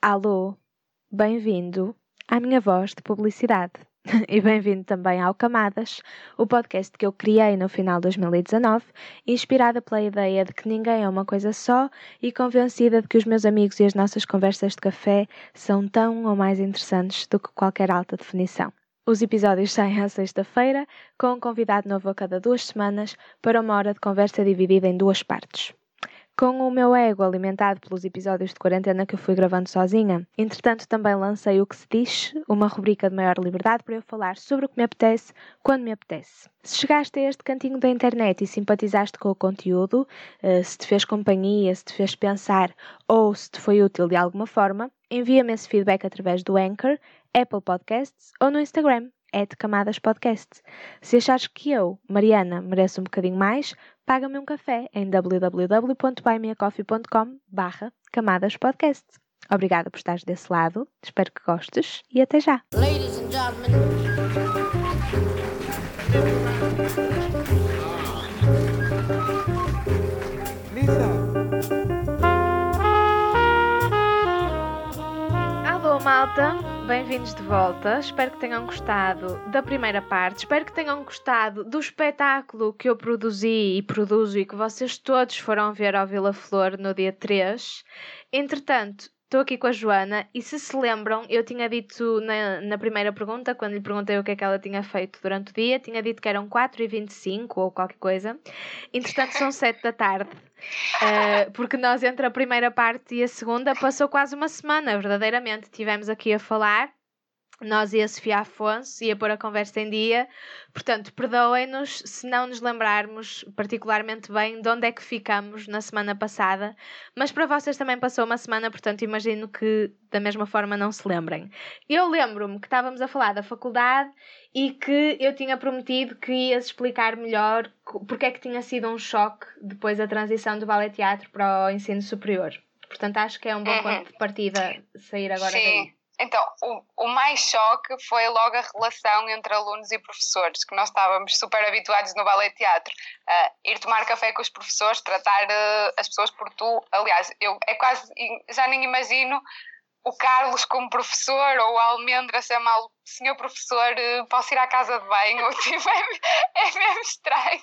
Alô, bem-vindo à minha voz de publicidade. e bem-vindo também ao Camadas, o podcast que eu criei no final de 2019, inspirada pela ideia de que ninguém é uma coisa só e convencida de que os meus amigos e as nossas conversas de café são tão ou mais interessantes do que qualquer alta definição. Os episódios saem à sexta-feira, com um convidado novo a cada duas semanas, para uma hora de conversa dividida em duas partes com o meu ego alimentado pelos episódios de quarentena que eu fui gravando sozinha. Entretanto, também lancei o que se diz, uma rubrica de maior liberdade para eu falar sobre o que me apetece, quando me apetece. Se chegaste a este cantinho da internet e simpatizaste com o conteúdo, eh, se te fez companhia, se te fez pensar ou se te foi útil de alguma forma, envia-me esse feedback através do Anchor, Apple Podcasts ou no Instagram é de Camadas Podcast. Se achares que eu, Mariana, mereço um bocadinho mais, paga-me um café em www.buymeacoffee.com barra Camadas Podcast. Obrigada por estares desse lado, espero que gostes e até já! Ladies and gentlemen. Alô, malta! Bem-vindos de volta. Espero que tenham gostado da primeira parte. Espero que tenham gostado do espetáculo que eu produzi e produzo e que vocês todos foram ver ao Vila Flor no dia 3. Entretanto, Estou aqui com a Joana e se se lembram, eu tinha dito na, na primeira pergunta, quando lhe perguntei o que é que ela tinha feito durante o dia, tinha dito que eram 4h25 ou qualquer coisa. Entretanto, são 7 da tarde. Uh, porque nós, entre a primeira parte e a segunda, passou quase uma semana, verdadeiramente. Tivemos aqui a falar nós e a Sofia Afonso ia pôr a conversa em dia. Portanto, perdoem-nos se não nos lembrarmos particularmente bem de onde é que ficamos na semana passada, mas para vocês também passou uma semana, portanto, imagino que da mesma forma não se lembrem. Eu lembro-me que estávamos a falar da faculdade e que eu tinha prometido que ias explicar melhor porque é que tinha sido um choque depois da transição do ballet teatro para o ensino superior. Portanto, acho que é um bom uhum. ponto de partida sair agora Sim. daí. Então, o, o mais choque foi logo a relação entre alunos e professores, que nós estávamos super habituados no ballet teatro. Uh, ir tomar café com os professores, tratar uh, as pessoas por tu. Aliás, eu é quase, já nem imagino o Carlos como professor ou a Almendra chamá-lo senhor professor, uh, posso ir à casa de banho? Tipo, é, é mesmo estranho.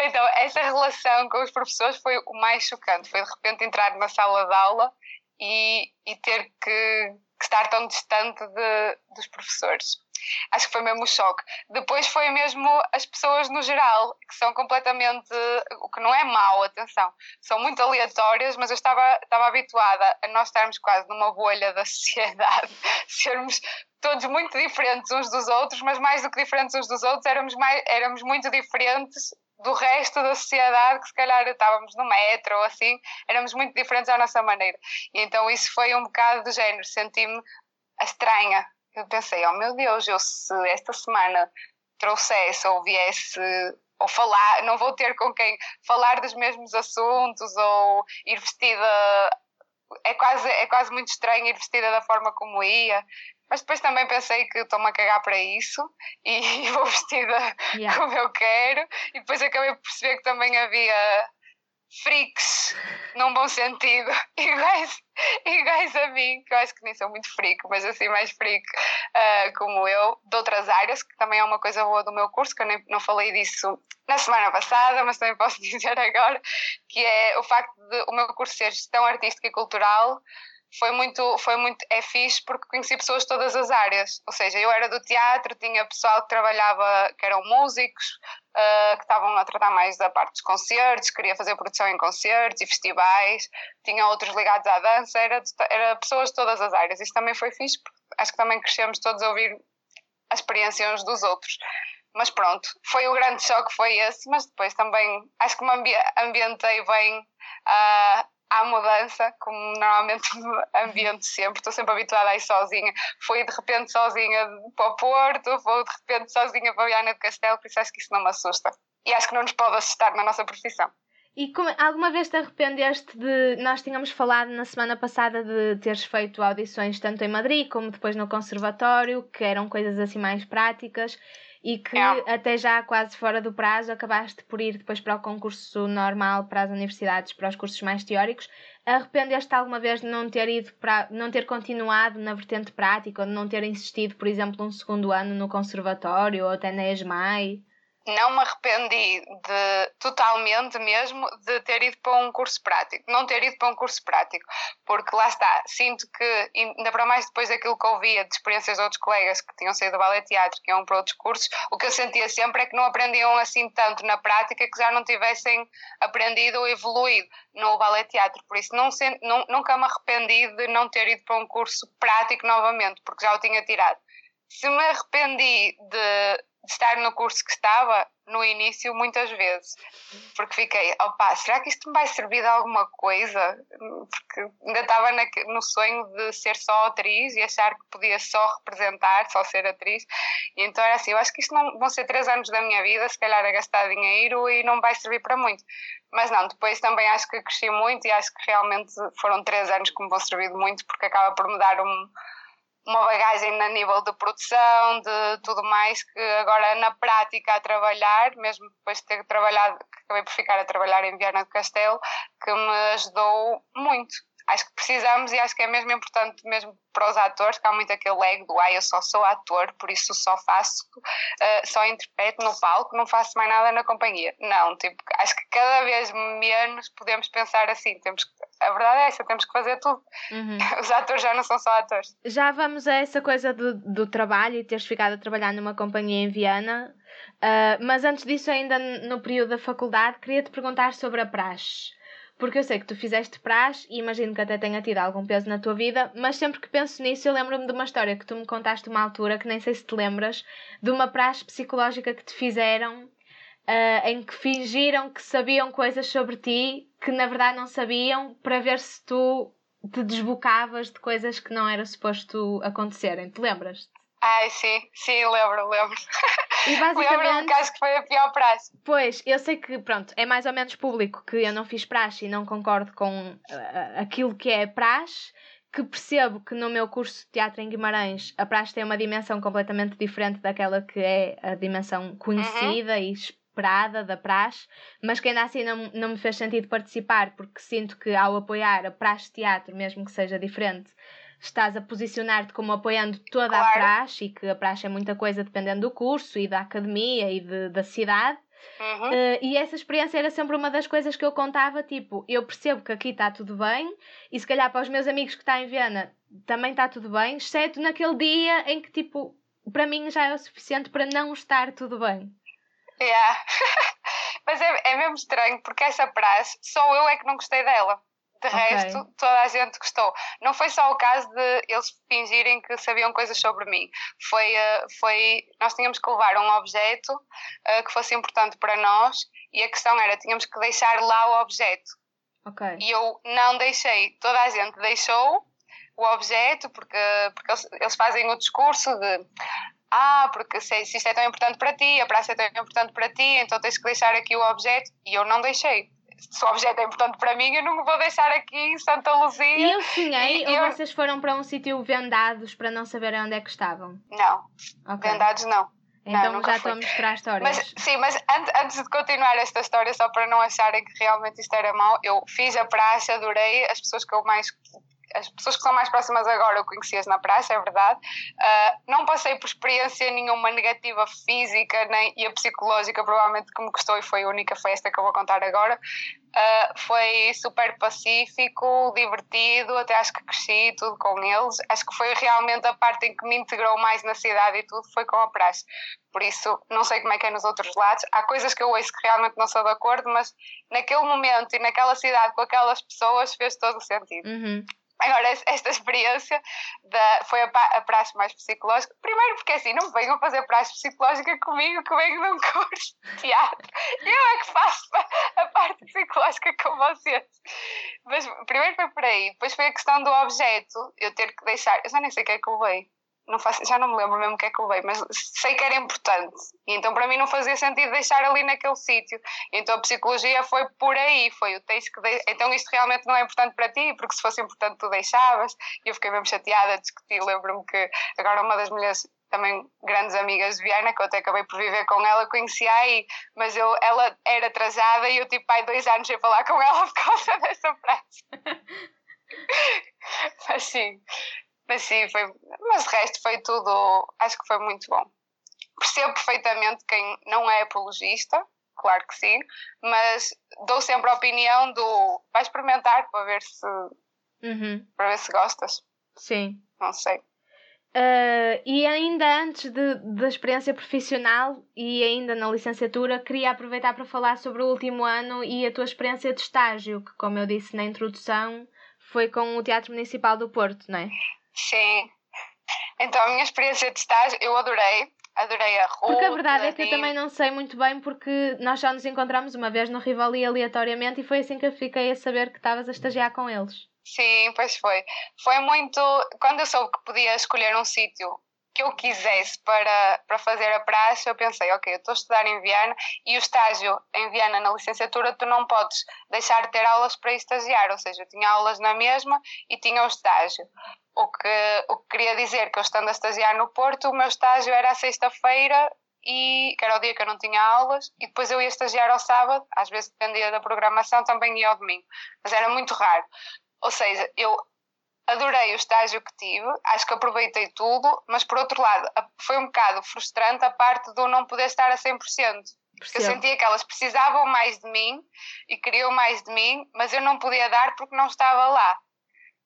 Então, essa relação com os professores foi o mais chocante. Foi de repente entrar na sala de aula e, e ter que que estar tão distante de, dos professores. Acho que foi mesmo o choque. Depois foi mesmo as pessoas no geral, que são completamente. o que não é mau, atenção. São muito aleatórias, mas eu estava, estava habituada a nós estarmos quase numa bolha da sociedade, sermos todos muito diferentes uns dos outros, mas mais do que diferentes uns dos outros, éramos, mais, éramos muito diferentes do resto da sociedade, que se calhar estávamos no metro ou assim, éramos muito diferentes à nossa maneira. E então isso foi um bocado do género, senti-me estranha. Eu pensei, oh meu Deus, eu se esta semana trouxesse ou viesse ou falar, não vou ter com quem falar dos mesmos assuntos ou ir vestida é quase, é quase muito estranho ir vestida da forma como ia. Mas depois também pensei que estou-me a cagar para isso e vou vestida yeah. como eu quero. E depois acabei por perceber que também havia freaks, num bom sentido, iguais, iguais a mim, que eu acho que nem sou muito freak, mas assim mais freak uh, como eu, de outras áreas, que também é uma coisa boa do meu curso, que eu nem, não falei disso na semana passada, mas também posso dizer agora, que é o facto de o meu curso ser gestão artística e cultural foi muito, foi muito, é fixe porque conheci pessoas de todas as áreas, ou seja, eu era do teatro, tinha pessoal que trabalhava, que eram músicos, uh, que estavam a tratar mais da parte dos concertos, queria fazer produção em concertos e festivais, tinha outros ligados à dança, era, era pessoas de todas as áreas, isso também foi fixe porque acho que também crescemos todos a ouvir a experiência uns dos outros. Mas pronto, foi o grande choque, foi esse, mas depois também acho que me ambientei bem uh, à mudança, como normalmente ambiente sempre, estou sempre habituada a ir sozinha. Fui de repente sozinha para o Porto, vou de repente sozinha para a Viana do Castelo, por isso acho que isso não me assusta. E acho que não nos pode assustar na nossa profissão. E como, alguma vez te arrependeste de. Nós tínhamos falado na semana passada de teres feito audições tanto em Madrid como depois no Conservatório, que eram coisas assim mais práticas. E que yeah. até já quase fora do prazo acabaste por ir depois para o concurso normal para as universidades, para os cursos mais teóricos. Arrependeste alguma vez de não ter ido para não ter continuado na vertente prática ou de não ter insistido, por exemplo, um segundo ano no conservatório ou até na ESMAI? Não me arrependi de totalmente mesmo de ter ido para um curso prático, não ter ido para um curso prático, porque lá está, sinto que, ainda para mais depois daquilo que ouvia de experiências de outros colegas que tinham saído do ballet teatro, que iam para outros cursos, o que eu sentia sempre é que não aprendiam assim tanto na prática que já não tivessem aprendido ou evoluído no ballet teatro, por isso não, não, nunca me arrependi de não ter ido para um curso prático novamente, porque já o tinha tirado. Se me arrependi de de estar no curso que estava no início muitas vezes, porque fiquei, opa, será que isto me vai servir de alguma coisa? Porque ainda estava no sonho de ser só atriz e achar que podia só representar, só ser atriz, e então era assim, eu acho que isto não vão ser três anos da minha vida, se calhar a gastar dinheiro e não vai servir para muito. Mas não, depois também acho que cresci muito e acho que realmente foram três anos que me vão servir de muito, porque acaba por me dar um uma bagagem a nível de produção, de tudo mais, que agora na prática a trabalhar, mesmo depois de ter trabalhado, acabei por ficar a trabalhar em Viana do Castelo, que me ajudou muito acho que precisamos e acho que é mesmo importante mesmo para os atores, que há muito aquele ego do ah, eu só sou ator, por isso só faço, uh, só interpreto no palco, não faço mais nada na companhia. Não, tipo, acho que cada vez menos podemos pensar assim, temos que, a verdade é essa, temos que fazer tudo. Uhum. Os atores já não são só atores. Já vamos a essa coisa do, do trabalho e teres ficado a trabalhar numa companhia em Viana, uh, mas antes disso, ainda no período da faculdade, queria te perguntar sobre a praxe porque eu sei que tu fizeste praxe e imagino que até tenha tido algum peso na tua vida, mas sempre que penso nisso eu lembro-me de uma história que tu me contaste uma altura, que nem sei se te lembras, de uma praxe psicológica que te fizeram uh, em que fingiram que sabiam coisas sobre ti que na verdade não sabiam para ver se tu te desbocavas de coisas que não era suposto acontecerem. Te lembras? Ai, sim, sim, lembro, lembro. E basicamente. Lembro-me que foi a pior praxe. Pois, eu sei que, pronto, é mais ou menos público que eu não fiz praxe e não concordo com uh, aquilo que é praxe, que percebo que no meu curso de teatro em Guimarães a praxe tem uma dimensão completamente diferente daquela que é a dimensão conhecida uhum. e esperada da praxe, mas que ainda assim não, não me fez sentido participar, porque sinto que ao apoiar a praxe de teatro, mesmo que seja diferente, estás a posicionar-te como apoiando toda claro. a praxe e que a praxe é muita coisa dependendo do curso e da academia e de, da cidade. Uhum. Uh, e essa experiência era sempre uma das coisas que eu contava, tipo, eu percebo que aqui está tudo bem, e se calhar para os meus amigos que estão em Viena também está tudo bem, exceto naquele dia em que, tipo, para mim já é o suficiente para não estar tudo bem. Yeah. Mas é, é mesmo estranho, porque essa praxe, só eu é que não gostei dela. De okay. resto, toda a gente gostou. Não foi só o caso de eles fingirem que sabiam coisas sobre mim. Foi, uh, foi nós tínhamos que levar um objeto uh, que fosse importante para nós e a questão era tínhamos que deixar lá o objeto. Okay. E eu não deixei. Toda a gente deixou o objeto porque, porque eles, eles fazem o discurso de ah, porque se, se isto é tão importante para ti, a praça é tão importante para ti, então tens que deixar aqui o objeto. E eu não deixei se o objeto é importante para mim, eu não vou deixar aqui em Santa Luzia. E eu sonhei, e, ou eu... vocês foram para um sítio vendados para não saberem onde é que estavam? Não, okay. vendados não. Então não, já estou a mostrar histórias. Mas, sim, mas antes, antes de continuar esta história, só para não acharem que realmente isto era mau, eu fiz a praxe, adorei, as pessoas que eu mais as pessoas que são mais próximas agora eu conheci-as na praça, é verdade. Uh, não passei por experiência nenhuma negativa física nem, e a psicológica, provavelmente que me custou e foi a única festa que eu vou contar agora. Uh, foi super pacífico, divertido, até acho que cresci tudo com eles. Acho que foi realmente a parte em que me integrou mais na cidade e tudo, foi com a praxe. Por isso, não sei como é que é nos outros lados. Há coisas que eu ouço que realmente não sou de acordo, mas naquele momento e naquela cidade com aquelas pessoas fez todo o sentido. Uhum. Agora, esta experiência da, foi a, a praxe mais psicológica. Primeiro, porque assim, não venham fazer praxe psicológica comigo, que venho de um curso de teatro. Eu é que faço a parte psicológica com vocês. Mas primeiro foi por aí. Depois foi a questão do objeto, eu ter que deixar. Eu já nem sei o que é que eu veio não faço, já não me lembro mesmo o que é que levei, mas sei que era importante. E então para mim não fazia sentido deixar ali naquele sítio. Então a psicologia foi por aí, foi o tens que de... então isto realmente não é importante para ti, porque se fosse importante tu deixavas. E eu fiquei mesmo chateada, discuti, lembro-me que agora uma das mulheres também grandes amigas de Viana, que eu até acabei por viver com ela, conheci aí, mas eu, ela era atrasada e eu tipo há dois anos sem falar com ela por causa dessa frase. mas sim, mas sim, foi, mas o resto foi tudo, acho que foi muito bom. Percebo perfeitamente quem não é apologista, claro que sim, mas dou sempre a opinião do vai experimentar para ver se uhum. para ver se gostas. Sim. Não sei. Uh, e ainda antes de, da experiência profissional e ainda na licenciatura, queria aproveitar para falar sobre o último ano e a tua experiência de estágio, que, como eu disse na introdução, foi com o Teatro Municipal do Porto, não é? Sim. Então, a minha experiência de estágio, eu adorei. Adorei a rua. Porque a verdade é que eu também não sei muito bem, porque nós só nos encontramos uma vez no Rivoli aleatoriamente e foi assim que eu fiquei a saber que estavas a estagiar com eles. Sim, pois foi. Foi muito. Quando eu soube que podia escolher um sítio que eu quisesse para, para fazer a praxe, eu pensei, ok, eu estou a estudar em Viana e o estágio em Viana na licenciatura tu não podes deixar de ter aulas para estagiar, ou seja, eu tinha aulas na mesma e tinha o estágio. O que, o que queria dizer que eu estando a estagiar no Porto, o meu estágio era à sexta-feira e que era o dia que eu não tinha aulas e depois eu ia estagiar ao sábado, às vezes dependia da programação, também ia ao domingo, mas era muito raro. Ou seja, eu adorei o estágio que tive, acho que aproveitei tudo, mas por outro lado, foi um bocado frustrante a parte do não poder estar a 100%. Porque eu sentia que elas precisavam mais de mim e queriam mais de mim, mas eu não podia dar porque não estava lá.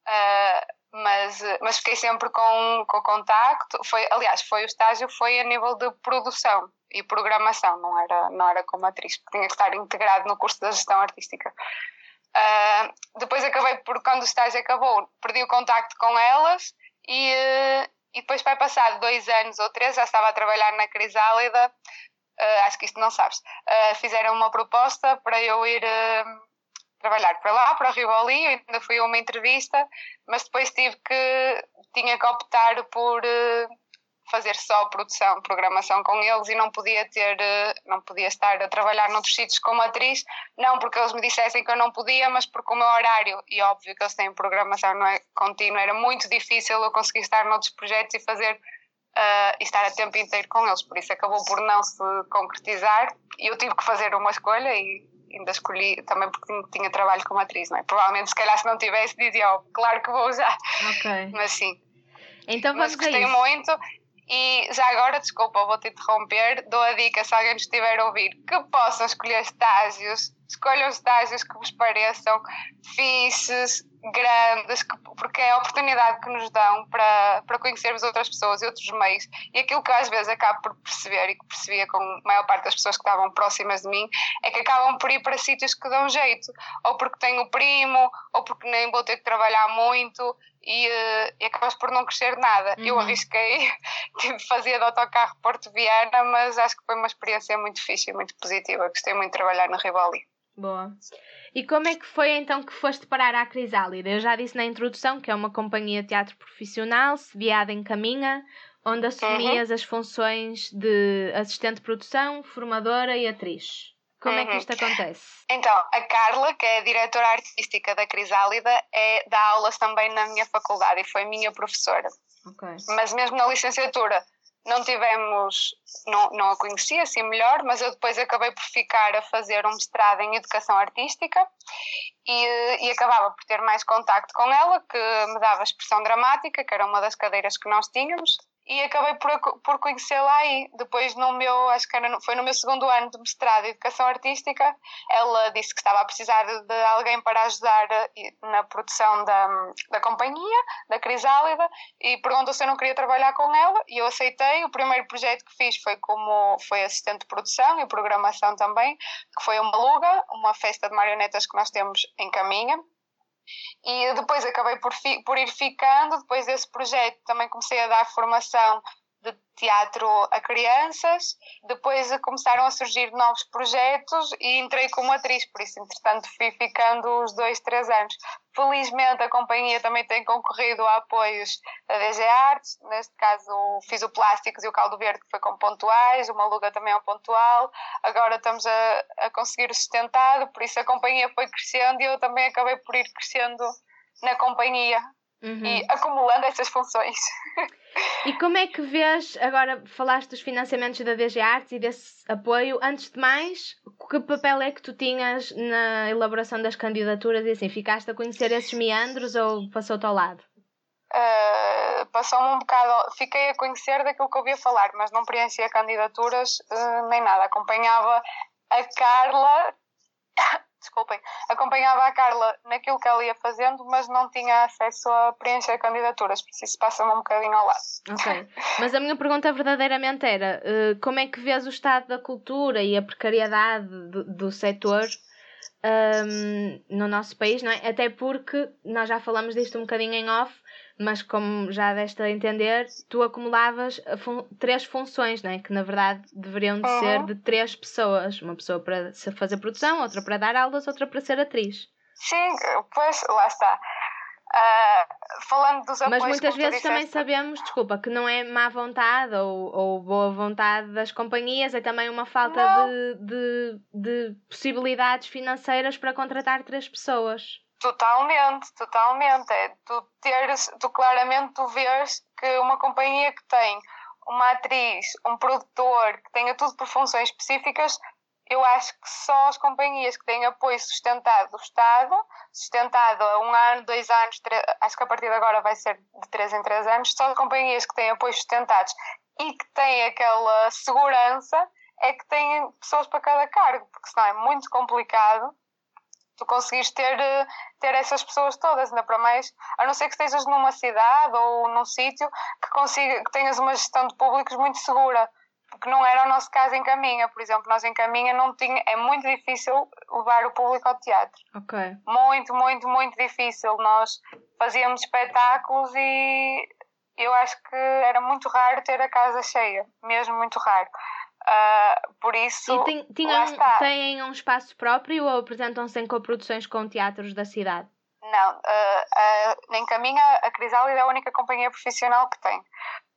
Uh, mas, mas fiquei sempre com, com contacto. Foi, aliás, foi o estágio foi a nível de produção e programação, não era, não era como atriz, porque tinha que estar integrado no curso da gestão artística. Uh, depois acabei por, quando o estágio acabou, perdi o contacto com elas e, uh, e depois vai passar dois anos ou três, já estava a trabalhar na Crisálida, uh, acho que isto não sabes, fizeram uma proposta para eu ir trabalhar para lá, para o Rivoli, eu ainda fui a uma entrevista, mas depois tive que, tinha que optar por fazer só produção, programação com eles e não podia ter, eh, não podia estar a trabalhar noutros sítios como atriz, não porque eles me dissessem que eu não podia, mas porque o meu horário, e óbvio que eles têm programação não é contínua, era muito difícil eu conseguir estar noutros projetos e fazer uh, estar a tempo inteiro com eles, por isso acabou por não se concretizar e eu tive que fazer uma escolha e ainda escolhi também porque tinha, trabalho como atriz, não é? Provavelmente se calhar se não tivesse dizia, oh, claro que vou já. Ok. Mas sim. Então vamos Mas gostei muito e já agora, desculpa, vou-te interromper, dou a dica se alguém nos estiver a ouvir que possam escolher estágios, escolham estágios que vos pareçam fixes, grandes, que, porque é a oportunidade que nos dão para, para conhecermos outras pessoas e outros meios. E aquilo que eu às vezes acabo por perceber e que percebia com a maior parte das pessoas que estavam próximas de mim é que acabam por ir para sítios que dão jeito, ou porque tenho primo, ou porque nem vou ter que trabalhar muito e, uh, e acabas por não crescer nada. Uhum. Eu arrisquei, de fazer de autocarro Porto Viana, mas acho que foi uma experiência muito fixe e muito positiva. Gostei muito de trabalhar na Rivoli. Boa. E como é que foi então que foste parar à Crisálida? Eu já disse na introdução que é uma companhia de teatro profissional, sediada em Caminha, onde assumias uhum. as funções de assistente de produção, formadora e atriz. Como uhum. é que uhum. isto acontece? Então, a Carla, que é a diretora artística da Crisálida, é, dá aulas também na minha faculdade e foi minha professora. Okay. Mas mesmo na licenciatura não tivemos, não, não a conhecia assim melhor, mas eu depois acabei por ficar a fazer um mestrado em Educação Artística e, e acabava por ter mais contacto com ela, que me dava expressão dramática, que era uma das cadeiras que nós tínhamos, e acabei por, por conhecê-la aí. Depois, no meu, acho que era, foi no meu segundo ano de mestrado em Educação Artística, ela disse que estava a precisar de alguém para ajudar eh, na produção da, da companhia, da Crisálida, e perguntou se eu não queria trabalhar com ela, e eu aceitei. O primeiro projeto que fiz foi como foi assistente de produção e programação também, que foi uma Luga, uma festa de marionetas que nós temos em Caminha, e depois acabei por, por ir ficando. Depois desse projeto também comecei a dar formação de teatro a crianças, depois começaram a surgir novos projetos e entrei como atriz, por isso, entretanto, fui ficando os dois, três anos. Felizmente, a companhia também tem concorrido a apoios da DG Artes, neste caso fiz o Plásticos e o Caldo Verde, que foi com pontuais, o Maluga também é um pontual, agora estamos a, a conseguir o sustentado, por isso a companhia foi crescendo e eu também acabei por ir crescendo na companhia uhum. e acumulando essas funções. E como é que vês, agora falaste dos financiamentos da DG Artes e desse apoio, antes de mais, que papel é que tu tinhas na elaboração das candidaturas e assim, ficaste a conhecer esses meandros ou passou-te ao lado? Uh, passou-me um bocado, fiquei a conhecer daquilo que ouvia falar, mas não preenchia candidaturas uh, nem nada. Acompanhava a Carla desculpem, acompanhava a Carla naquilo que ela ia fazendo, mas não tinha acesso a preencher candidaturas, por isso passa-me um bocadinho ao lado. Ok, mas a minha pergunta verdadeiramente era uh, como é que vês o estado da cultura e a precariedade do, do setor um, no nosso país, não é? Até porque nós já falamos disto um bocadinho em off, mas como já deste a entender, tu acumulavas fun três funções, né? que na verdade deveriam de uhum. ser de três pessoas: uma pessoa para fazer produção, outra para dar aulas, outra para ser atriz. Sim, pois lá está. Uh, falando dos apoios Mas muitas vezes também sabemos, desculpa, que não é má vontade ou, ou boa vontade das companhias, é também uma falta de, de, de possibilidades financeiras para contratar três pessoas. Totalmente, totalmente. É tu teres, tu claramente tu vês que uma companhia que tem uma atriz, um produtor, que tenha tudo por funções específicas, eu acho que só as companhias que têm apoio sustentado do Estado, sustentado a um ano, dois anos, três, acho que a partir de agora vai ser de três em três anos, só as companhias que têm apoios sustentados e que têm aquela segurança é que têm pessoas para cada cargo, porque senão é muito complicado tu conseguires ter, ter essas pessoas todas, ainda para mais, a não ser que estejas numa cidade ou num sítio que, consiga, que tenhas uma gestão de públicos muito segura, porque não era o nosso caso em Caminha, por exemplo, nós em Caminha não tinha, é muito difícil levar o público ao teatro. Ok. Muito, muito, muito difícil. Nós fazíamos espetáculos e eu acho que era muito raro ter a casa cheia, mesmo muito raro. Uh, por isso. E tem, tinham, têm um espaço próprio ou apresentam-se em coproduções com teatros da cidade? Não, uh, uh, nem Caminha, a Crisálida é a única companhia profissional que tem.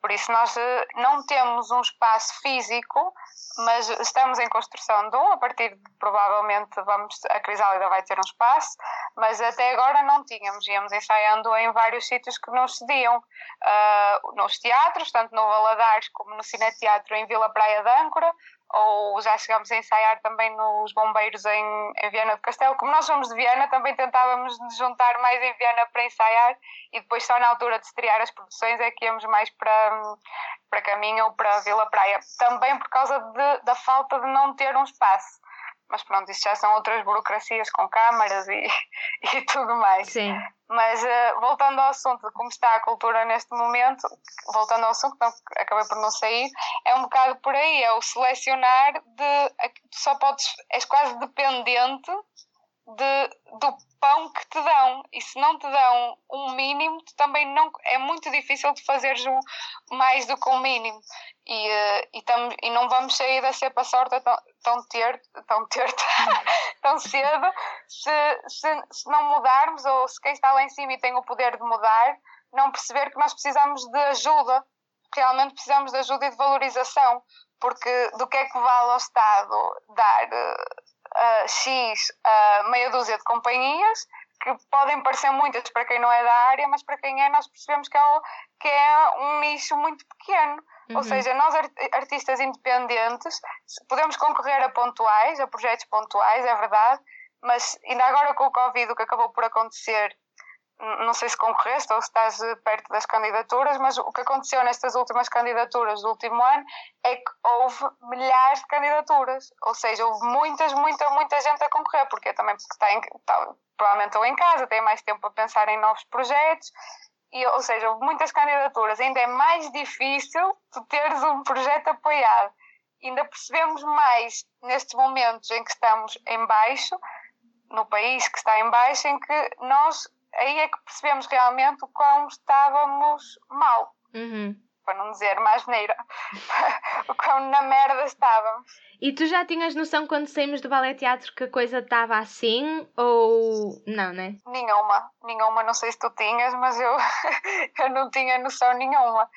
Por isso, nós uh, não temos um espaço físico, mas estamos em construção de um. A partir de provavelmente vamos, a Crisálida vai ter um espaço, mas até agora não tínhamos. Íamos ensaiando em vários sítios que nos cediam. Uh, nos teatros, tanto no Valadares como no Cineteatro em Vila Praia de Âncora, ou já chegámos a ensaiar também nos Bombeiros em, em Viana do Castelo. Como nós somos de Viana, também tentávamos nos juntar mais em Viana para ensaiar e depois só na altura de estrear as produções é que íamos mais para, para Caminho ou para Vila Praia. Também por causa de, da falta de não ter um espaço. Mas pronto, isso já são outras burocracias com câmaras e, e tudo mais. Sim. Mas uh, voltando ao assunto de como está a cultura neste momento, voltando ao assunto, não, acabei por não sair, é um bocado por aí, é o selecionar de. Só podes. és quase dependente de, do pão que te dão. E se não te dão um mínimo, também não é muito difícil de fazeres um, mais do que um mínimo. E, uh, e, tam, e não vamos sair da cepa sorte tão, tão, ter, tão, ter, tão cedo se, se, se não mudarmos, ou se quem está lá em cima e tem o poder de mudar, não perceber que nós precisamos de ajuda. Realmente precisamos de ajuda e de valorização, porque do que é que vale ao Estado dar uh, X uh, meia dúzia de companhias que podem parecer muitas para quem não é da área, mas para quem é, nós percebemos que é, que é um nicho muito pequeno. Uhum. Ou seja, nós artistas independentes podemos concorrer a pontuais, a projetos pontuais, é verdade, mas ainda agora com o Covid, o que acabou por acontecer não sei se concorreste ou se estás eh, perto das candidaturas, mas o que aconteceu nestas últimas candidaturas do último ano é que houve milhares de candidaturas, ou seja, houve muitas, muita, muita gente a concorrer, porque também porque está, em, está provavelmente estão em casa, têm mais tempo a pensar em novos projetos, e, ou seja, houve muitas candidaturas, ainda é mais difícil tu teres um projeto apoiado. Ainda percebemos mais nestes momentos em que estamos em baixo, no país que está em baixo, em que nós aí é que percebemos realmente o quão estávamos mal. Uhum. Para não dizer mais neira. o quão na merda estávamos. E tu já tinhas noção quando saímos do ballet teatro que a coisa estava assim ou não, né? Nenhuma, nenhuma, não sei se tu tinhas, mas eu, eu não tinha noção nenhuma.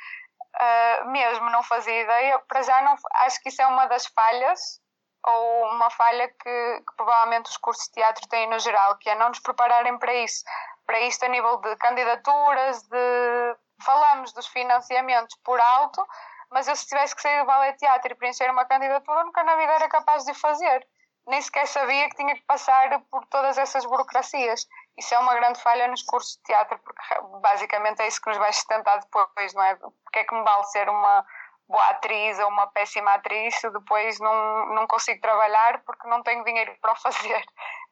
Uh, mesmo não fazia ideia, para já não acho que isso é uma das falhas ou uma falha que, que, provavelmente os cursos de teatro têm no geral, que é não nos prepararem para isso para isto a nível de candidaturas, de falamos dos financiamentos por alto, mas eu se tivesse que sair do ballet teatro e preencher uma candidatura, nunca na vida era capaz de fazer. Nem sequer sabia que tinha que passar por todas essas burocracias. Isso é uma grande falha nos cursos de teatro, porque basicamente é isso que nos vai sustentar depois, não é? Porque é que me vale ser uma boa atriz ou uma péssima atriz se depois não, não consigo trabalhar porque não tenho dinheiro para o fazer,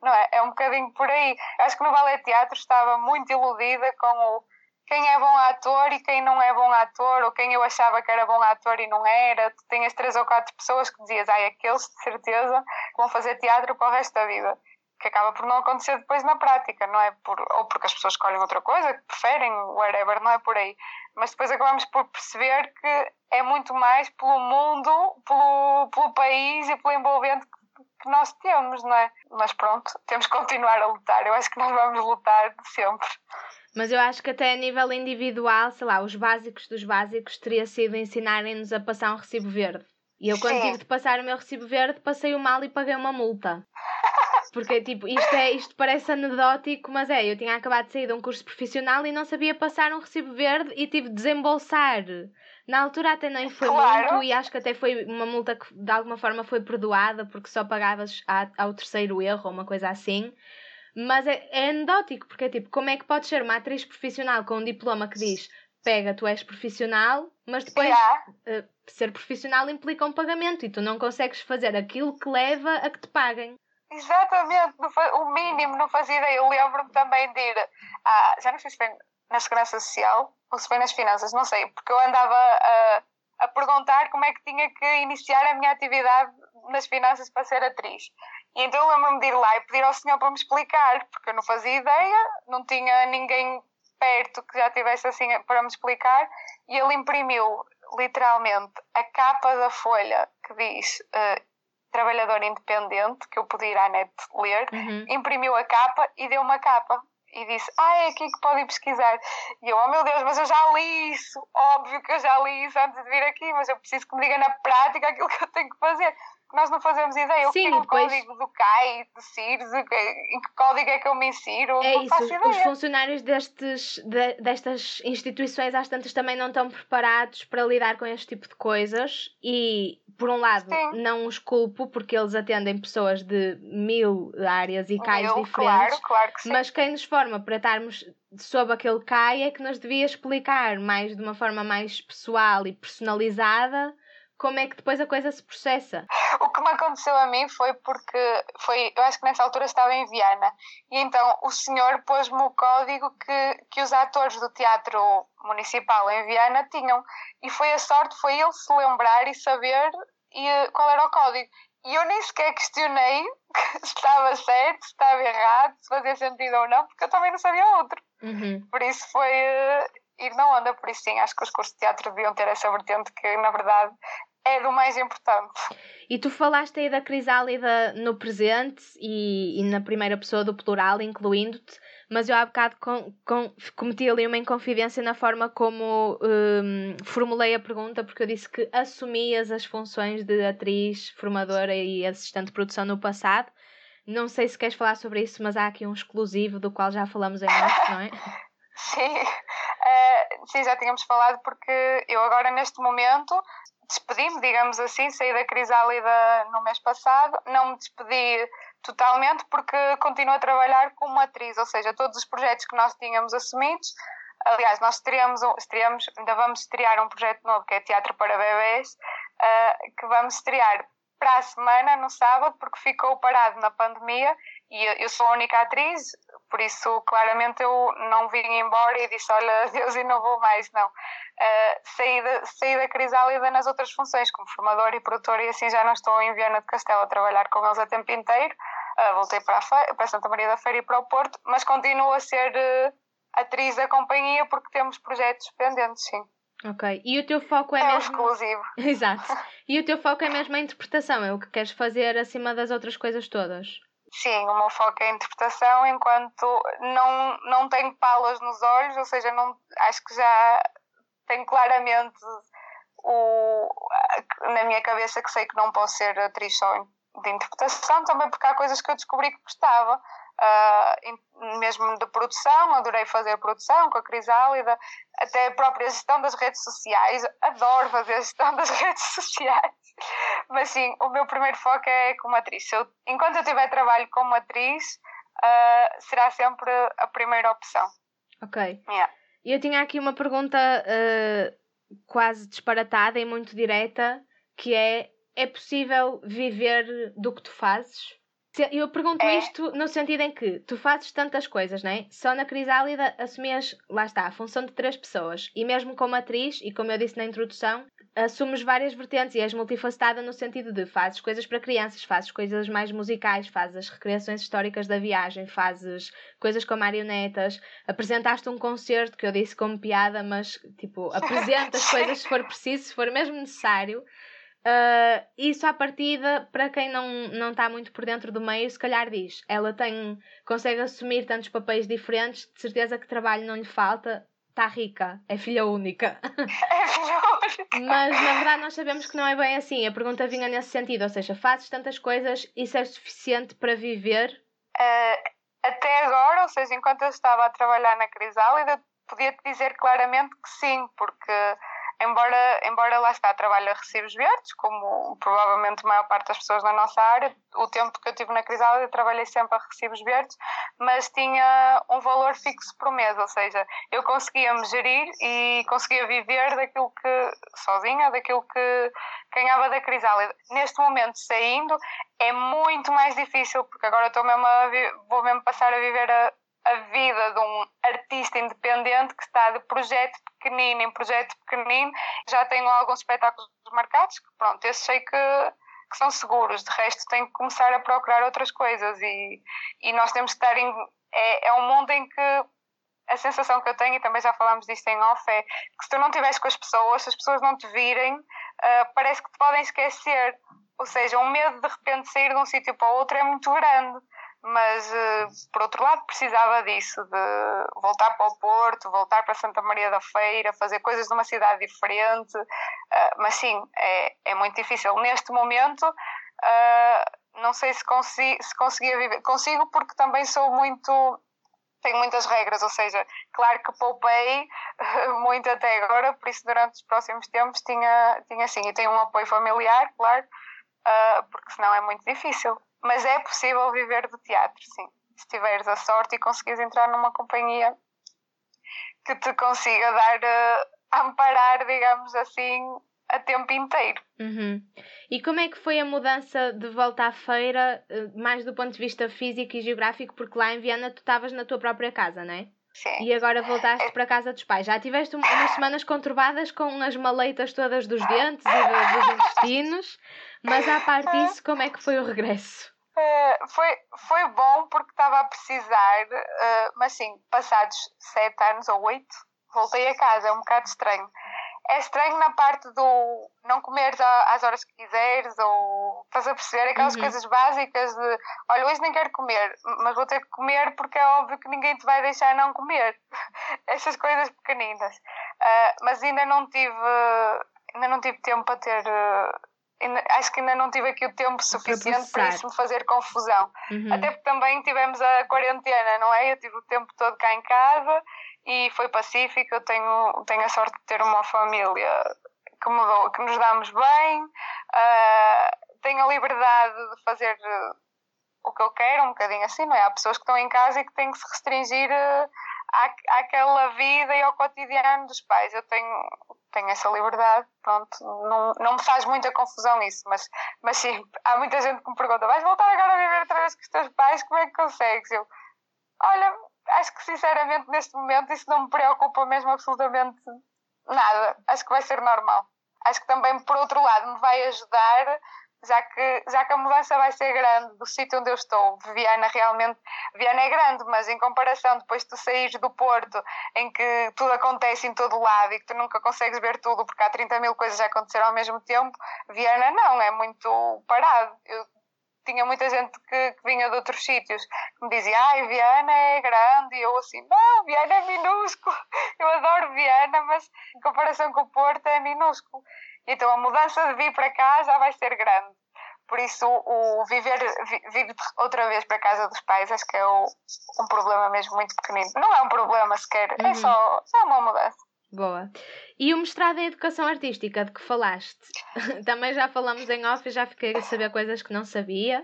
não é? É um bocadinho por aí. Acho que no ballet teatro estava muito iludida com o quem é bom ator e quem não é bom ator, ou quem eu achava que era bom ator e não era. Tu tinhas três ou quatro pessoas que dizias, ai, aqueles de certeza vão fazer teatro para o resto da vida. Que acaba por não acontecer depois na prática, não é? Por, ou porque as pessoas escolhem outra coisa, que preferem, whatever, não é por aí. Mas depois acabamos por perceber que é muito mais pelo mundo, pelo, pelo país e pelo envolvente que nós temos, não é? Mas pronto, temos que continuar a lutar. Eu acho que nós vamos lutar sempre. Mas eu acho que até a nível individual, sei lá, os básicos dos básicos teria sido ensinarem-nos a passar um recibo verde. E eu, quando Sim. tive de passar o meu recibo verde, passei o mal e paguei uma multa. Porque, tipo, isto, é, isto parece anedótico, mas é, eu tinha acabado de sair de um curso profissional e não sabia passar um recibo verde e tive de desembolsar. Na altura até nem foi claro. muito e acho que até foi uma multa que de alguma forma foi perdoada porque só pagavas ao terceiro erro ou uma coisa assim. Mas é, é anedótico, porque é tipo, como é que pode ser uma atriz profissional com um diploma que diz pega, tu és profissional, mas depois yeah. uh, ser profissional implica um pagamento e tu não consegues fazer aquilo que leva a que te paguem. Exatamente, o mínimo, não fazia ideia. Eu lembro-me também de ir, já não sei se foi na Segurança Social ou se foi nas Finanças, não sei, porque eu andava a, a perguntar como é que tinha que iniciar a minha atividade nas finanças para ser atriz. E então eu lembro-me de ir lá e pedir ao senhor para me explicar, porque eu não fazia ideia, não tinha ninguém perto que já tivesse assim para me explicar, e ele imprimiu literalmente a capa da folha que diz uh, trabalhador independente, que eu podia ir à net ler, uhum. imprimiu a capa e deu uma capa. E disse, ah, é aqui que pode ir pesquisar. E eu, oh meu Deus, mas eu já li isso. Óbvio que eu já li isso antes de vir aqui, mas eu preciso que me diga na prática aquilo que eu tenho que fazer nós não fazemos ideia. Sim, o que é o código do CAI, do CIRS, em que código é que eu me insiro? É não isso, os funcionários destes, de, destas instituições às tantas também não estão preparados para lidar com este tipo de coisas e, por um lado, sim. não os culpo porque eles atendem pessoas de mil áreas e CAIs diferentes, claro, claro que sim. mas quem nos forma para estarmos sob aquele CAI é que nos devia explicar mais de uma forma mais pessoal e personalizada como é que depois a coisa se processa. O que me aconteceu a mim foi porque foi, eu acho que nessa altura estava em Viana e então o senhor pôs-me o código que, que os atores do teatro municipal em Viana tinham e foi a sorte, foi ele se lembrar e saber e, qual era o código. E eu nem sequer questionei se estava certo, se estava errado, se fazia sentido ou não, porque eu também não sabia outro. Uhum. Por isso foi uh, ir na onda, por isso sim, acho que os cursos de teatro deviam ter essa vertente que, na verdade, é do mais importante. E tu falaste aí da crisálida no presente e, e na primeira pessoa do plural, incluindo-te, mas eu há bocado com, com, cometi ali uma inconfidência na forma como um, formulei a pergunta, porque eu disse que assumias as funções de atriz, formadora e assistente de produção no passado. Não sei se queres falar sobre isso, mas há aqui um exclusivo do qual já falamos em muito, não é? Sim, uh, sim, já tínhamos falado porque eu agora neste momento despedi-me, digamos assim, saí da crisálida no mês passado, não me despedi totalmente porque continuo a trabalhar como atriz, ou seja, todos os projetos que nós tínhamos assumidos, aliás, nós estreamos, estreamos ainda vamos estrear um projeto novo que é Teatro para Bebês, uh, que vamos estrear para a semana, no sábado, porque ficou parado na pandemia e eu, sou a única atriz, por isso, claramente, eu não vim embora e disse: Olha, adeus e não vou mais. Não. Uh, saí, da, saí da Crisálida nas outras funções, como formadora e produtora, e assim já não estou em Viana de Castelo a trabalhar com eles a tempo inteiro. Uh, voltei para, a Feira, para Santa Maria da Feira e para o Porto, mas continuo a ser uh, atriz da companhia porque temos projetos pendentes, sim. Ok. E o teu foco é, é mesmo. exclusivo. Exato. E o teu foco é mesmo a interpretação, é o que queres fazer acima das outras coisas todas. Sim, o meu foco é a interpretação, enquanto não, não tenho palas nos olhos, ou seja, não, acho que já tenho claramente o, na minha cabeça que sei que não posso ser atriz só de interpretação, também porque há coisas que eu descobri que gostava. uh, mesmo de produção, adorei fazer produção com a Crisálida, até a própria gestão das redes sociais, adoro fazer a gestão das redes sociais. Mas sim, o meu primeiro foco é como atriz. Eu, enquanto eu tiver trabalho como atriz, uh, será sempre a primeira opção. Ok. Yeah. Eu tinha aqui uma pergunta uh, quase disparatada e muito direta, que é: é possível viver do que tu fazes? Eu pergunto é. isto no sentido em que tu fazes tantas coisas, não é? Só na Crisálida assumias, lá está, a função de três pessoas. E mesmo como atriz, e como eu disse na introdução, assumes várias vertentes e és multifacetada no sentido de fazes coisas para crianças, fazes coisas mais musicais, fazes as recriações históricas da viagem, fazes coisas com marionetas, apresentaste um concerto que eu disse como piada, mas tipo, apresentas coisas se for preciso, se for mesmo necessário. Uh, isso à partida, para quem não, não está muito por dentro do meio, se calhar diz, ela tem, consegue assumir tantos papéis diferentes, de certeza que trabalho não lhe falta, está rica, é filha única. É filha única. Mas na verdade nós sabemos que não é bem assim. A pergunta vinha nesse sentido, ou seja, fazes tantas coisas, isso é suficiente para viver? Uh, até agora, ou seja, enquanto eu estava a trabalhar na Crisálida, podia-te dizer claramente que sim, porque embora, embora lá está, trabalho a recibos verdes, como provavelmente a maior parte das pessoas na nossa área, o tempo que eu tive na Crisálida eu trabalhei sempre a recibos verdes, mas tinha um valor fixo por mês, ou seja, eu conseguia me gerir e conseguia viver daquilo que, sozinha, daquilo que ganhava da Crisálida. Neste momento, saindo, é muito mais difícil, porque agora estou mesmo a, vou mesmo passar a viver a, a vida de um artista independente que está de projeto pequenino em projeto pequenino. Já tenho alguns espetáculos marcados, que pronto, esses sei que, que são seguros. De resto, tenho que começar a procurar outras coisas e, e nós temos que estar em. É, é um mundo em que a sensação que eu tenho, e também já falámos disto em off, é que se tu não estiveres com as pessoas, se as pessoas não te virem, uh, parece que te podem esquecer. Ou seja, o medo de repente sair de um sítio para o outro é muito grande mas eh, por outro lado precisava disso, de voltar para o Porto, voltar para Santa Maria da Feira, fazer coisas numa cidade diferente, uh, mas sim, é, é muito difícil. Neste momento, uh, não sei se, consi se conseguia viver, consigo porque também sou muito, tenho muitas regras, ou seja, claro que poupei muito até agora, por isso durante os próximos tempos tinha, tinha sim, e tenho um apoio familiar, claro, porque senão é muito difícil. Mas é possível viver do teatro, sim. Se tiveres a sorte e conseguires entrar numa companhia que te consiga dar, uh, amparar, digamos assim, a tempo inteiro. Uhum. E como é que foi a mudança de volta à feira, eh, mais do ponto de vista físico e geográfico, porque lá em Viana tu estavas na tua própria casa, não é? Sim. E agora voltaste é... para a casa dos pais. Já tiveste umas semanas conturbadas com as maleitas todas dos dentes e dos intestinos, mas à parte disso, como é que foi o regresso? Uh, foi, foi bom porque estava a precisar, uh, mas sim, passados sete anos ou oito, voltei a casa, é um bocado estranho. É estranho na parte do não comeres às horas que quiseres, ou estás a perceber aquelas uhum. coisas básicas de olha, hoje nem quero comer, mas vou ter que comer porque é óbvio que ninguém te vai deixar não comer. Essas coisas pequeninas. Uh, mas ainda não tive ainda não tive tempo para ter acho que ainda não tive aqui o tempo suficiente para, isso me fazer confusão. Uhum. Até porque também tivemos a quarentena, não é? Eu tive o tempo todo cá em casa e foi pacífico. Eu tenho, tenho a sorte de ter uma família que, me, que nos damos bem, uh, tenho a liberdade de fazer o que eu quero, um bocadinho assim, não é? Há pessoas que estão em casa e que têm que se restringir. Uh, à, àquela vida e ao cotidiano dos pais. Eu tenho, tenho essa liberdade, pronto, não, não me faz muita confusão isso, mas, mas sim, há muita gente que me pergunta: vais voltar agora a viver outra vez com os teus pais? Como é que consegues? Eu, olha, acho que sinceramente neste momento isso não me preocupa mesmo absolutamente nada. Acho que vai ser normal. Acho que também, por outro lado, me vai ajudar já que, já que a mudança vai ser grande do sítio onde eu estou, Viana realmente, Viana é grande, mas em comparação depois de tu saís do Porto, em que tudo acontece em todo lado e que tu nunca consegues ver tudo porque há 30 mil coisas a acontecer ao mesmo tempo, Viana não, é muito parado. Eu tinha muita gente que, que vinha de outros sítios que me dizia, ai, Viana é grande, e eu assim, não, Viana é minúsculo, eu adoro Viana, mas em comparação com o Porto é minúsculo. Então a mudança de vir para cá já vai ser grande. Por isso, o viver, vir outra vez para a casa dos pais, acho que é o, um problema mesmo muito pequenino. Não é um problema sequer, é uhum. é só, só uma mudança. Boa. E o mestrado em Educação Artística de que falaste? Também já falamos em off e já fiquei a saber coisas que não sabia.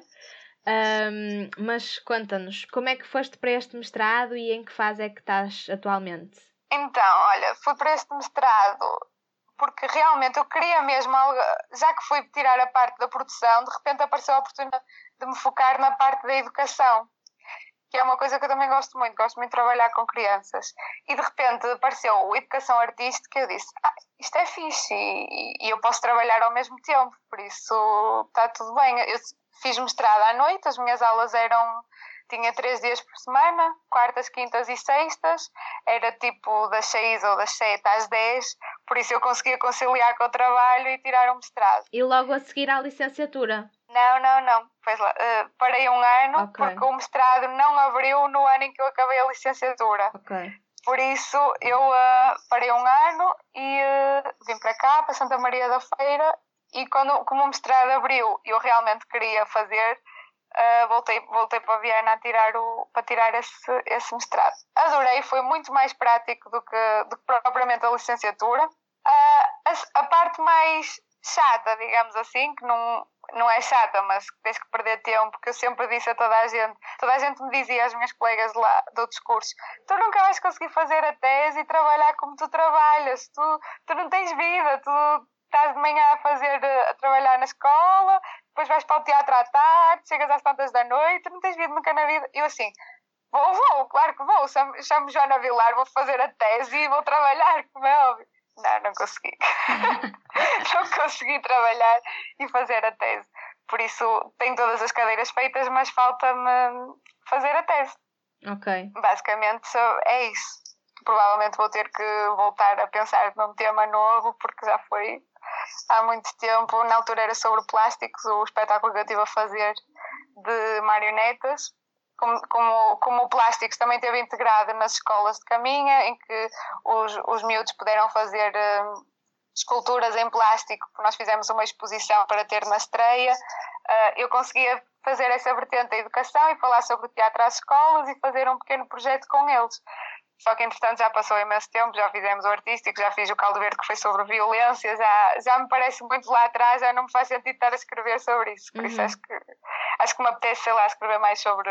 Um, mas conta-nos, como é que foste para este mestrado e em que fase é que estás atualmente? Então, olha, fui para este mestrado porque realmente eu queria mesmo algo, já que fui tirar a parte da produção, de repente apareceu a oportunidade de me focar na parte da educação, que é uma coisa que eu também gosto muito, gosto muito de trabalhar com crianças. E de repente apareceu a educação artística eu disse: ah, isto é fixe e, e, eu posso trabalhar ao mesmo tempo, por isso está tudo bem. Eu fiz mestrado à noite, as minhas aulas eram tinha três dias por semana, quartas, quintas e sextas, era tipo das seis ou das sete às dez, por isso eu conseguia conciliar com o trabalho e tirar um mestrado. E logo a seguir à licenciatura? Não, não, não. Pois lá, uh, parei um ano okay. porque o mestrado não abriu no ano em que eu acabei a licenciatura. Okay. Por isso eu uh, parei um ano e uh, vim para cá, para Santa Maria da Feira, e quando como o mestrado abriu eu realmente queria fazer, uh, voltei, voltei para Viena a tirar o, para tirar esse, esse mestrado. Adorei, foi muito mais prático do que, do que propriamente a licenciatura. Uh, a, a, parte mais chata, digamos assim, que não, não é chata, mas tens que perder tempo, que eu sempre disse a toda a gente, toda a gente me dizia, as minhas colegas lá do outros cursos, tu nunca vais conseguir fazer a tese e trabalhar como tu trabalhas, tu, tu não tens vida, tu estás de manhã a fazer, a trabalhar na escola, depois vais para o teatro à tarde, chegas às tantas da noite, não tens vida nunca na vida. Eu assim, vou, vou, claro que vou, chamo Joana Vilar, vou fazer a tese e vou trabalhar, como é óbvio. Não, não consegui. não consegui trabalhar e fazer a tese. Por isso tenho todas as cadeiras feitas, mas falta-me fazer a tese. Ok. Basicamente é isso. Provavelmente vou ter que voltar a pensar num tema novo, porque já foi há muito tempo. Na altura era sobre plásticos, o espetáculo que eu estive a fazer de marionetas. Como, como, como o plásticos também esteve integrado nas escolas de caminha, em que os, os miúdos puderam fazer uh, esculturas em plástico, nós fizemos uma exposição para ter na estreia. Uh, eu conseguia fazer essa vertente da educação e falar sobre o teatro às escolas e fazer um pequeno projeto com eles. Só que entretanto já passou imenso tempo, já fizemos o artístico, já fiz o caldo verde que foi sobre violência, já, já me parece muito lá atrás, já não me faz sentido estar a escrever sobre isso. Por uhum. isso acho que acho que me apetece, sei lá, escrever mais sobre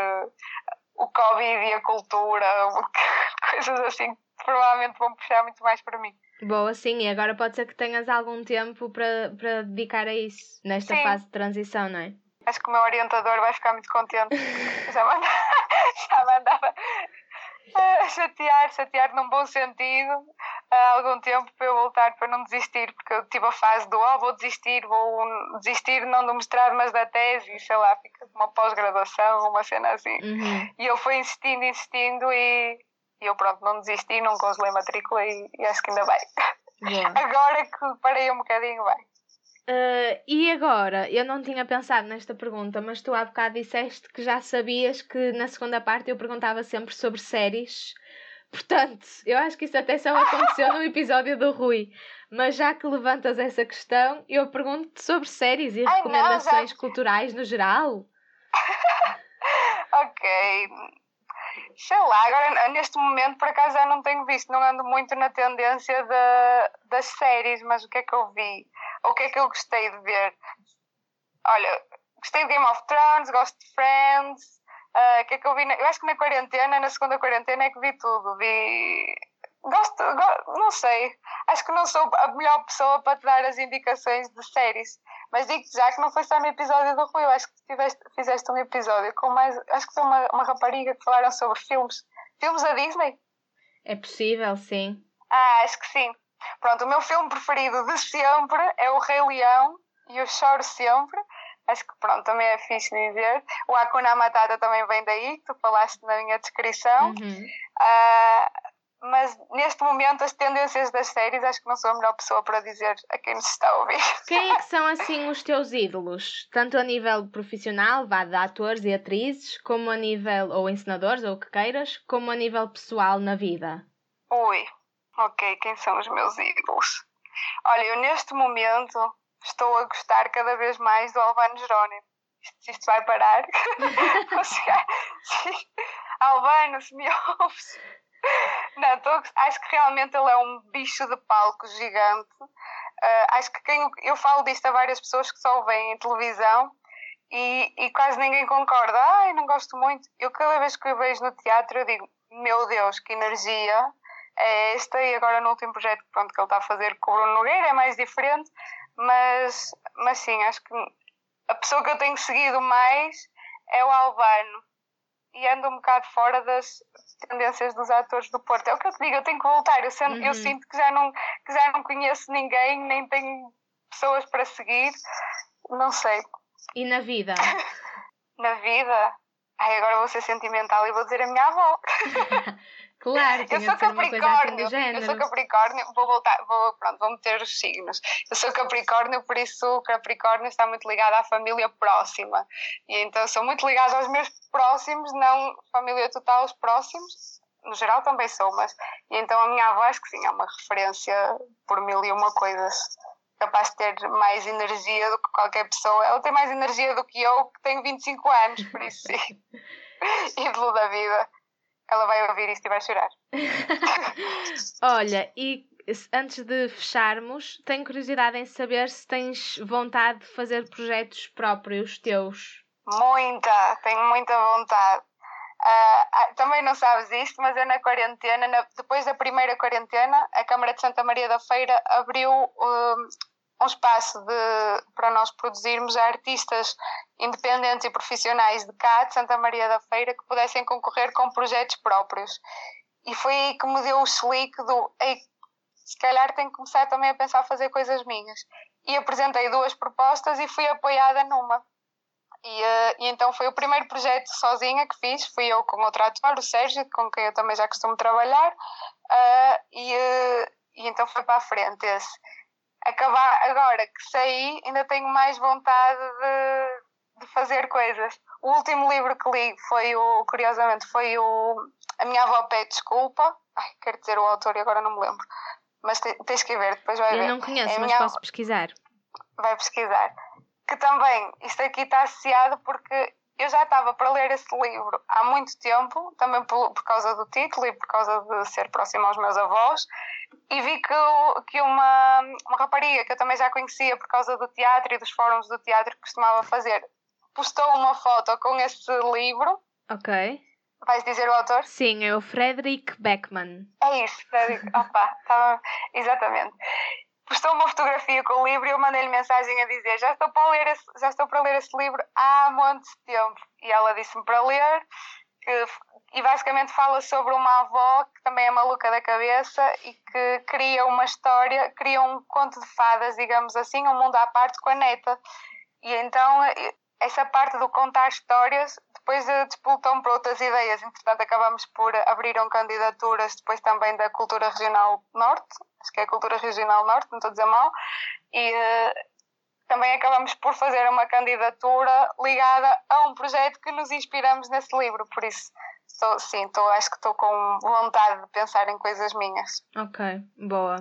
o Covid e a cultura, coisas assim que provavelmente vão puxar muito mais para mim. Boa, sim, e agora pode ser que tenhas algum tempo para, para dedicar a isso, nesta sim. fase de transição, não é? Acho que o meu orientador vai ficar muito contente. já, mandava, já mandava a chatear, chatear num bom sentido, há algum tempo para eu voltar, para não desistir, porque eu tive a fase do oh, vou desistir, vou desistir não do mestrado, mas da tese, e sei lá, fica uma pós-graduação, uma cena assim. Uhum. E eu fui insistindo, insistindo, e, e eu pronto, não desisti, não congelei matrícula, e, e acho que ainda bem. Yeah. Agora que parei um bocadinho bem. Uh, e agora, eu não tinha pensado nesta pergunta, mas tu há bocado disseste que já sabias que na segunda parte eu perguntava sempre sobre séries. Portanto, eu acho que isso até só aconteceu no episódio do Rui. Mas já que levantas essa questão, eu pergunto-te sobre séries e Ai, recomendações não, culturais no geral. ok. Sei lá, agora neste momento por acaso já não tenho visto, não ando muito na tendência de, das séries, mas o que é que eu vi? O que é que eu gostei de ver? Olha, gostei de Game of Thrones, gosto de Friends. Uh, que é que eu vi? Na, eu acho que na quarentena, na segunda quarentena, é que vi tudo. Vi. Gosto, go, não sei. Acho que não sou a melhor pessoa para te dar as indicações de séries. Mas digo-te já que não foi só no episódio do Rui. Eu acho que tiveste, fizeste um episódio com mais. Acho que foi uma, uma rapariga que falaram sobre filmes. Filmes da Disney? É possível, sim. Ah, acho que sim. Pronto, o meu filme preferido de sempre é O Rei Leão e Eu Choro Sempre. Acho que pronto, também é fixe dizer. O Hakuna Matata também vem daí, que tu falaste na minha descrição. Uhum. Uh, mas neste momento as tendências das séries acho que não sou a melhor pessoa para dizer a quem nos está a ouvir. Quem é que são assim os teus ídolos? Tanto a nível profissional, vá de atores e atrizes, como a nível, ou ensinadores, ou o que queiras, como a nível pessoal na vida? Ui, Ok, quem são os meus ídolos? Olha, eu neste momento estou a gostar cada vez mais do Albano Jerónimo. se isto vai parar. Albano, se me ouves. Não, tô, acho que realmente ele é um bicho de palco gigante. Uh, acho que quem, eu falo disto a várias pessoas que só veem em televisão e, e quase ninguém concorda. Ai, não gosto muito. Eu cada vez que o vejo no teatro eu digo, meu Deus, que energia esta e agora no último projeto pronto, que ele está a fazer com o Bruno Nogueira é mais diferente, mas, mas sim, acho que a pessoa que eu tenho seguido mais é o Albano e ando um bocado fora das tendências dos atores do Porto. É o que eu te digo, eu tenho que voltar. Eu, sinto, uhum. eu sinto que já, não, que já não conheço ninguém, nem tenho pessoas para seguir. Não sei. E na vida? na vida? Ai, agora vou ser sentimental e vou dizer a minha avó. Claro, eu sou Capricórnio. Assim eu sou Capricórnio, vou voltar, vou, pronto, vou meter os signos. Eu sou Capricórnio, por isso o Capricórnio está muito ligado à família próxima. E então sou muito ligado aos meus próximos, não família total, os próximos. No geral também sou, mas. E então a minha avó acho que sim, é uma referência por mil e uma coisas. Capaz de ter mais energia do que qualquer pessoa. Ela tem mais energia do que eu, que tenho 25 anos, por isso sim. Ídolo da vida. Ela vai ouvir isto e vai chorar. Olha, e antes de fecharmos, tenho curiosidade em saber se tens vontade de fazer projetos próprios teus. Muita, tenho muita vontade. Uh, também não sabes isto, mas eu na quarentena, na, depois da primeira quarentena, a Câmara de Santa Maria da Feira abriu uh, um espaço de, para nós produzirmos artistas independentes e profissionais de cá, de Santa Maria da Feira, que pudessem concorrer com projetos próprios. E foi aí que me deu o slick do se calhar tenho que começar também a pensar fazer coisas minhas. E apresentei duas propostas e fui apoiada numa. E, uh, e, então foi o primeiro projeto sozinha que fiz, fui eu com outro ator, o Sérgio, com quem eu também já costumo trabalhar, uh, e, uh, e então foi para a frente esse acabar agora que saí, ainda tenho mais vontade de, de, fazer coisas. O último livro que li foi o, curiosamente, foi o A Minha Avó Pede Desculpa. Ai, quero dizer o autor e agora não me lembro. Mas te, tens que ver, depois vai Eu ver. Eu não conheço, é mas posso pesquisar. Vai pesquisar. Que também, isto aqui está associado porque eu já estava para ler esse livro há muito tempo, também por, por, causa do título e por causa de ser próximo aos meus avós, e vi que, que uma, uma rapariga que eu também já conhecia por causa do teatro e dos fóruns do teatro que costumava fazer, postou uma foto com esse livro. Ok. Vais dizer o autor? Sim, é o Frederick Beckman. É isso, Frederick. Opa, estava. Exatamente postou uma fotografia com o livro e eu mandei-lhe mensagem a dizer já estou para ler esse, já estou para ler esse livro há muito tempo e ela disse-me para ler que, e basicamente fala sobre uma avó que também é maluca da cabeça e que cria uma história, cria um conto de fadas, digamos assim, um mundo à parte com a neta. E então essa parte do contar histórias depois despoltou-me para outras ideias. Entretanto, acabamos por abrir candidaturas depois também da Cultura Regional Norte, acho que é a Cultura Regional Norte, não estou a dizer mal, e uh, também acabamos por fazer uma candidatura ligada a um projeto que nos inspiramos nesse livro, por isso. Estou, sim, estou, acho que estou com vontade de pensar em coisas minhas. Ok, boa.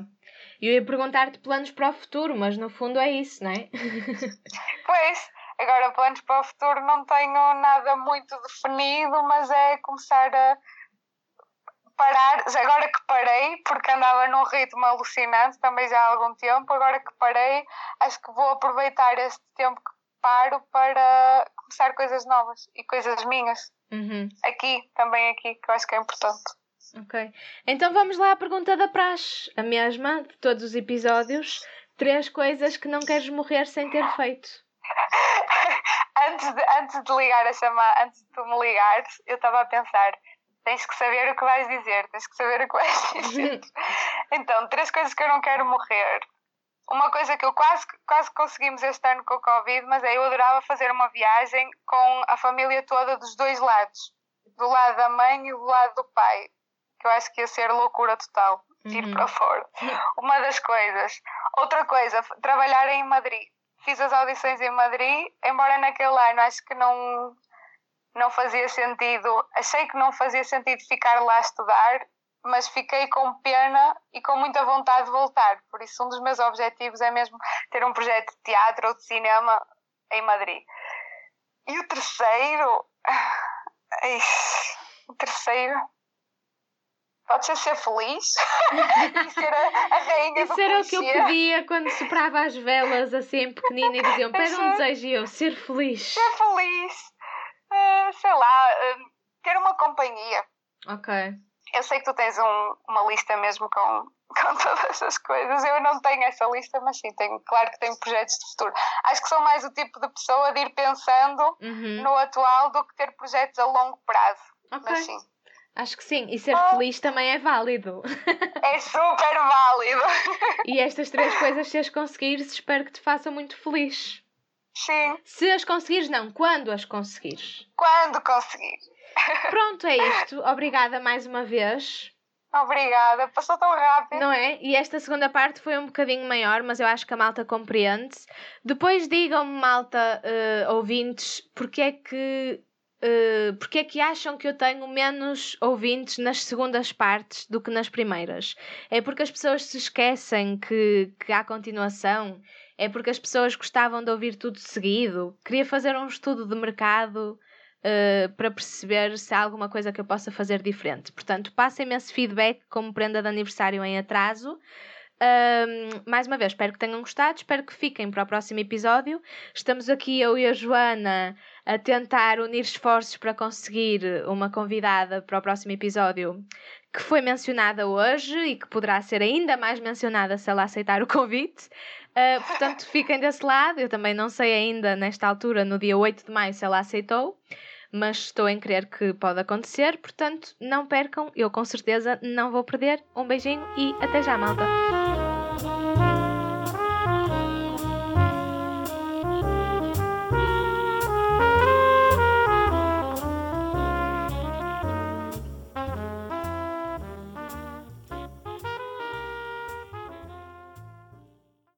Eu ia perguntar-te planos para o futuro, mas no fundo é isso, não é? pois, Agora, planos para o futuro não tenho nada muito definido, mas é começar a parar. Agora que parei, porque andava num ritmo alucinante também já há algum tempo, agora que parei, acho que vou aproveitar este tempo que paro para começar coisas novas e coisas minhas. Uhum. Aqui, também aqui, que eu acho que é importante. Ok. Então vamos lá à pergunta da praxe, a mesma de todos os episódios. Três coisas que não queres morrer sem ter feito. antes, de, antes de ligar a chamar, antes de tu me ligares, eu estava a pensar, tens que saber o que vais dizer, tens que saber o que vais dizer. então, três coisas que eu não quero morrer. Uma coisa que eu quase, quase conseguimos este ano com o Covid, mas é eu adorava fazer uma viagem com a família toda dos dois lados. Do lado da mãe e do lado do pai. Que eu acho que ia ser loucura total. Ir uhum. para fora. Uma das coisas. Outra coisa, trabalhar em Madrid fiz as audições em Madrid, embora naquele ano acho que não, não fazia sentido, achei que não fazia sentido ficar lá a estudar, mas fiquei com pena e com muita vontade de voltar. Por isso, um dos meus objetivos é mesmo ter um projeto de teatro ou de cinema em Madrid. E o terceiro. O terceiro. Pode ser ser feliz e ser a, a rainha Isso era o que eu pedia quando soprava as velas assim pequenina e diziam: Pede um desejo e eu, ser feliz. Ser feliz. Ah, sei lá, ah, ter uma companhia. Ok. Eu sei que tu tens um- uma lista mesmo com, com todas as coisas. Eu não tenho essa lista, mas sim, tenho, claro que tenho projetos de futuro. Acho que sou mais o tipo de pessoa de ir pensando Uhum. no atual do que ter projetos a longo prazo. Ok. Mas sim, Acho que sim. E ser Ah. feliz também é válido. é super válido. E estas três coisas, se as conseguires, espero que te façam muito feliz. Sim, Se as conseguires, não, quando as conseguires. quando conseguir. Pronto, é isto. Obrigada mais uma vez. Obrigada, passou tão rápido. Não é? E esta segunda parte foi um bocadinho maior, mas eu acho que a malta compreende. Depois digam-me, malta, eh, ouvintes, porque é que. Eh, porque é que acham que eu tenho menos ouvintes nas segundas partes do que nas primeiras? É porque as pessoas se esquecem que, que há continuação? É porque as pessoas gostavam de ouvir tudo seguido? Queria fazer um estudo de mercado uh, para perceber se há alguma coisa que eu possa fazer diferente. Portanto, passem-me esse feedback como prenda de aniversário em atraso. Mais uma vez, espero que tenham gostado, espero que fiquem para o próximo episódio. Estamos aqui, eu e a Joana, a tentar unir esforços para conseguir uma convidada para o próximo episódio que foi mencionada hoje e que poderá ser ainda mais mencionada se ela aceitar o convite. Uh, portanto, fiquem desse lado. Eu também não sei ainda, nesta altura, no dia 8 de maio, se ela aceitou, mas estou em crer que pode acontecer. Portanto, não percam, eu com certeza não vou perder. Um beijinho e até já, malta!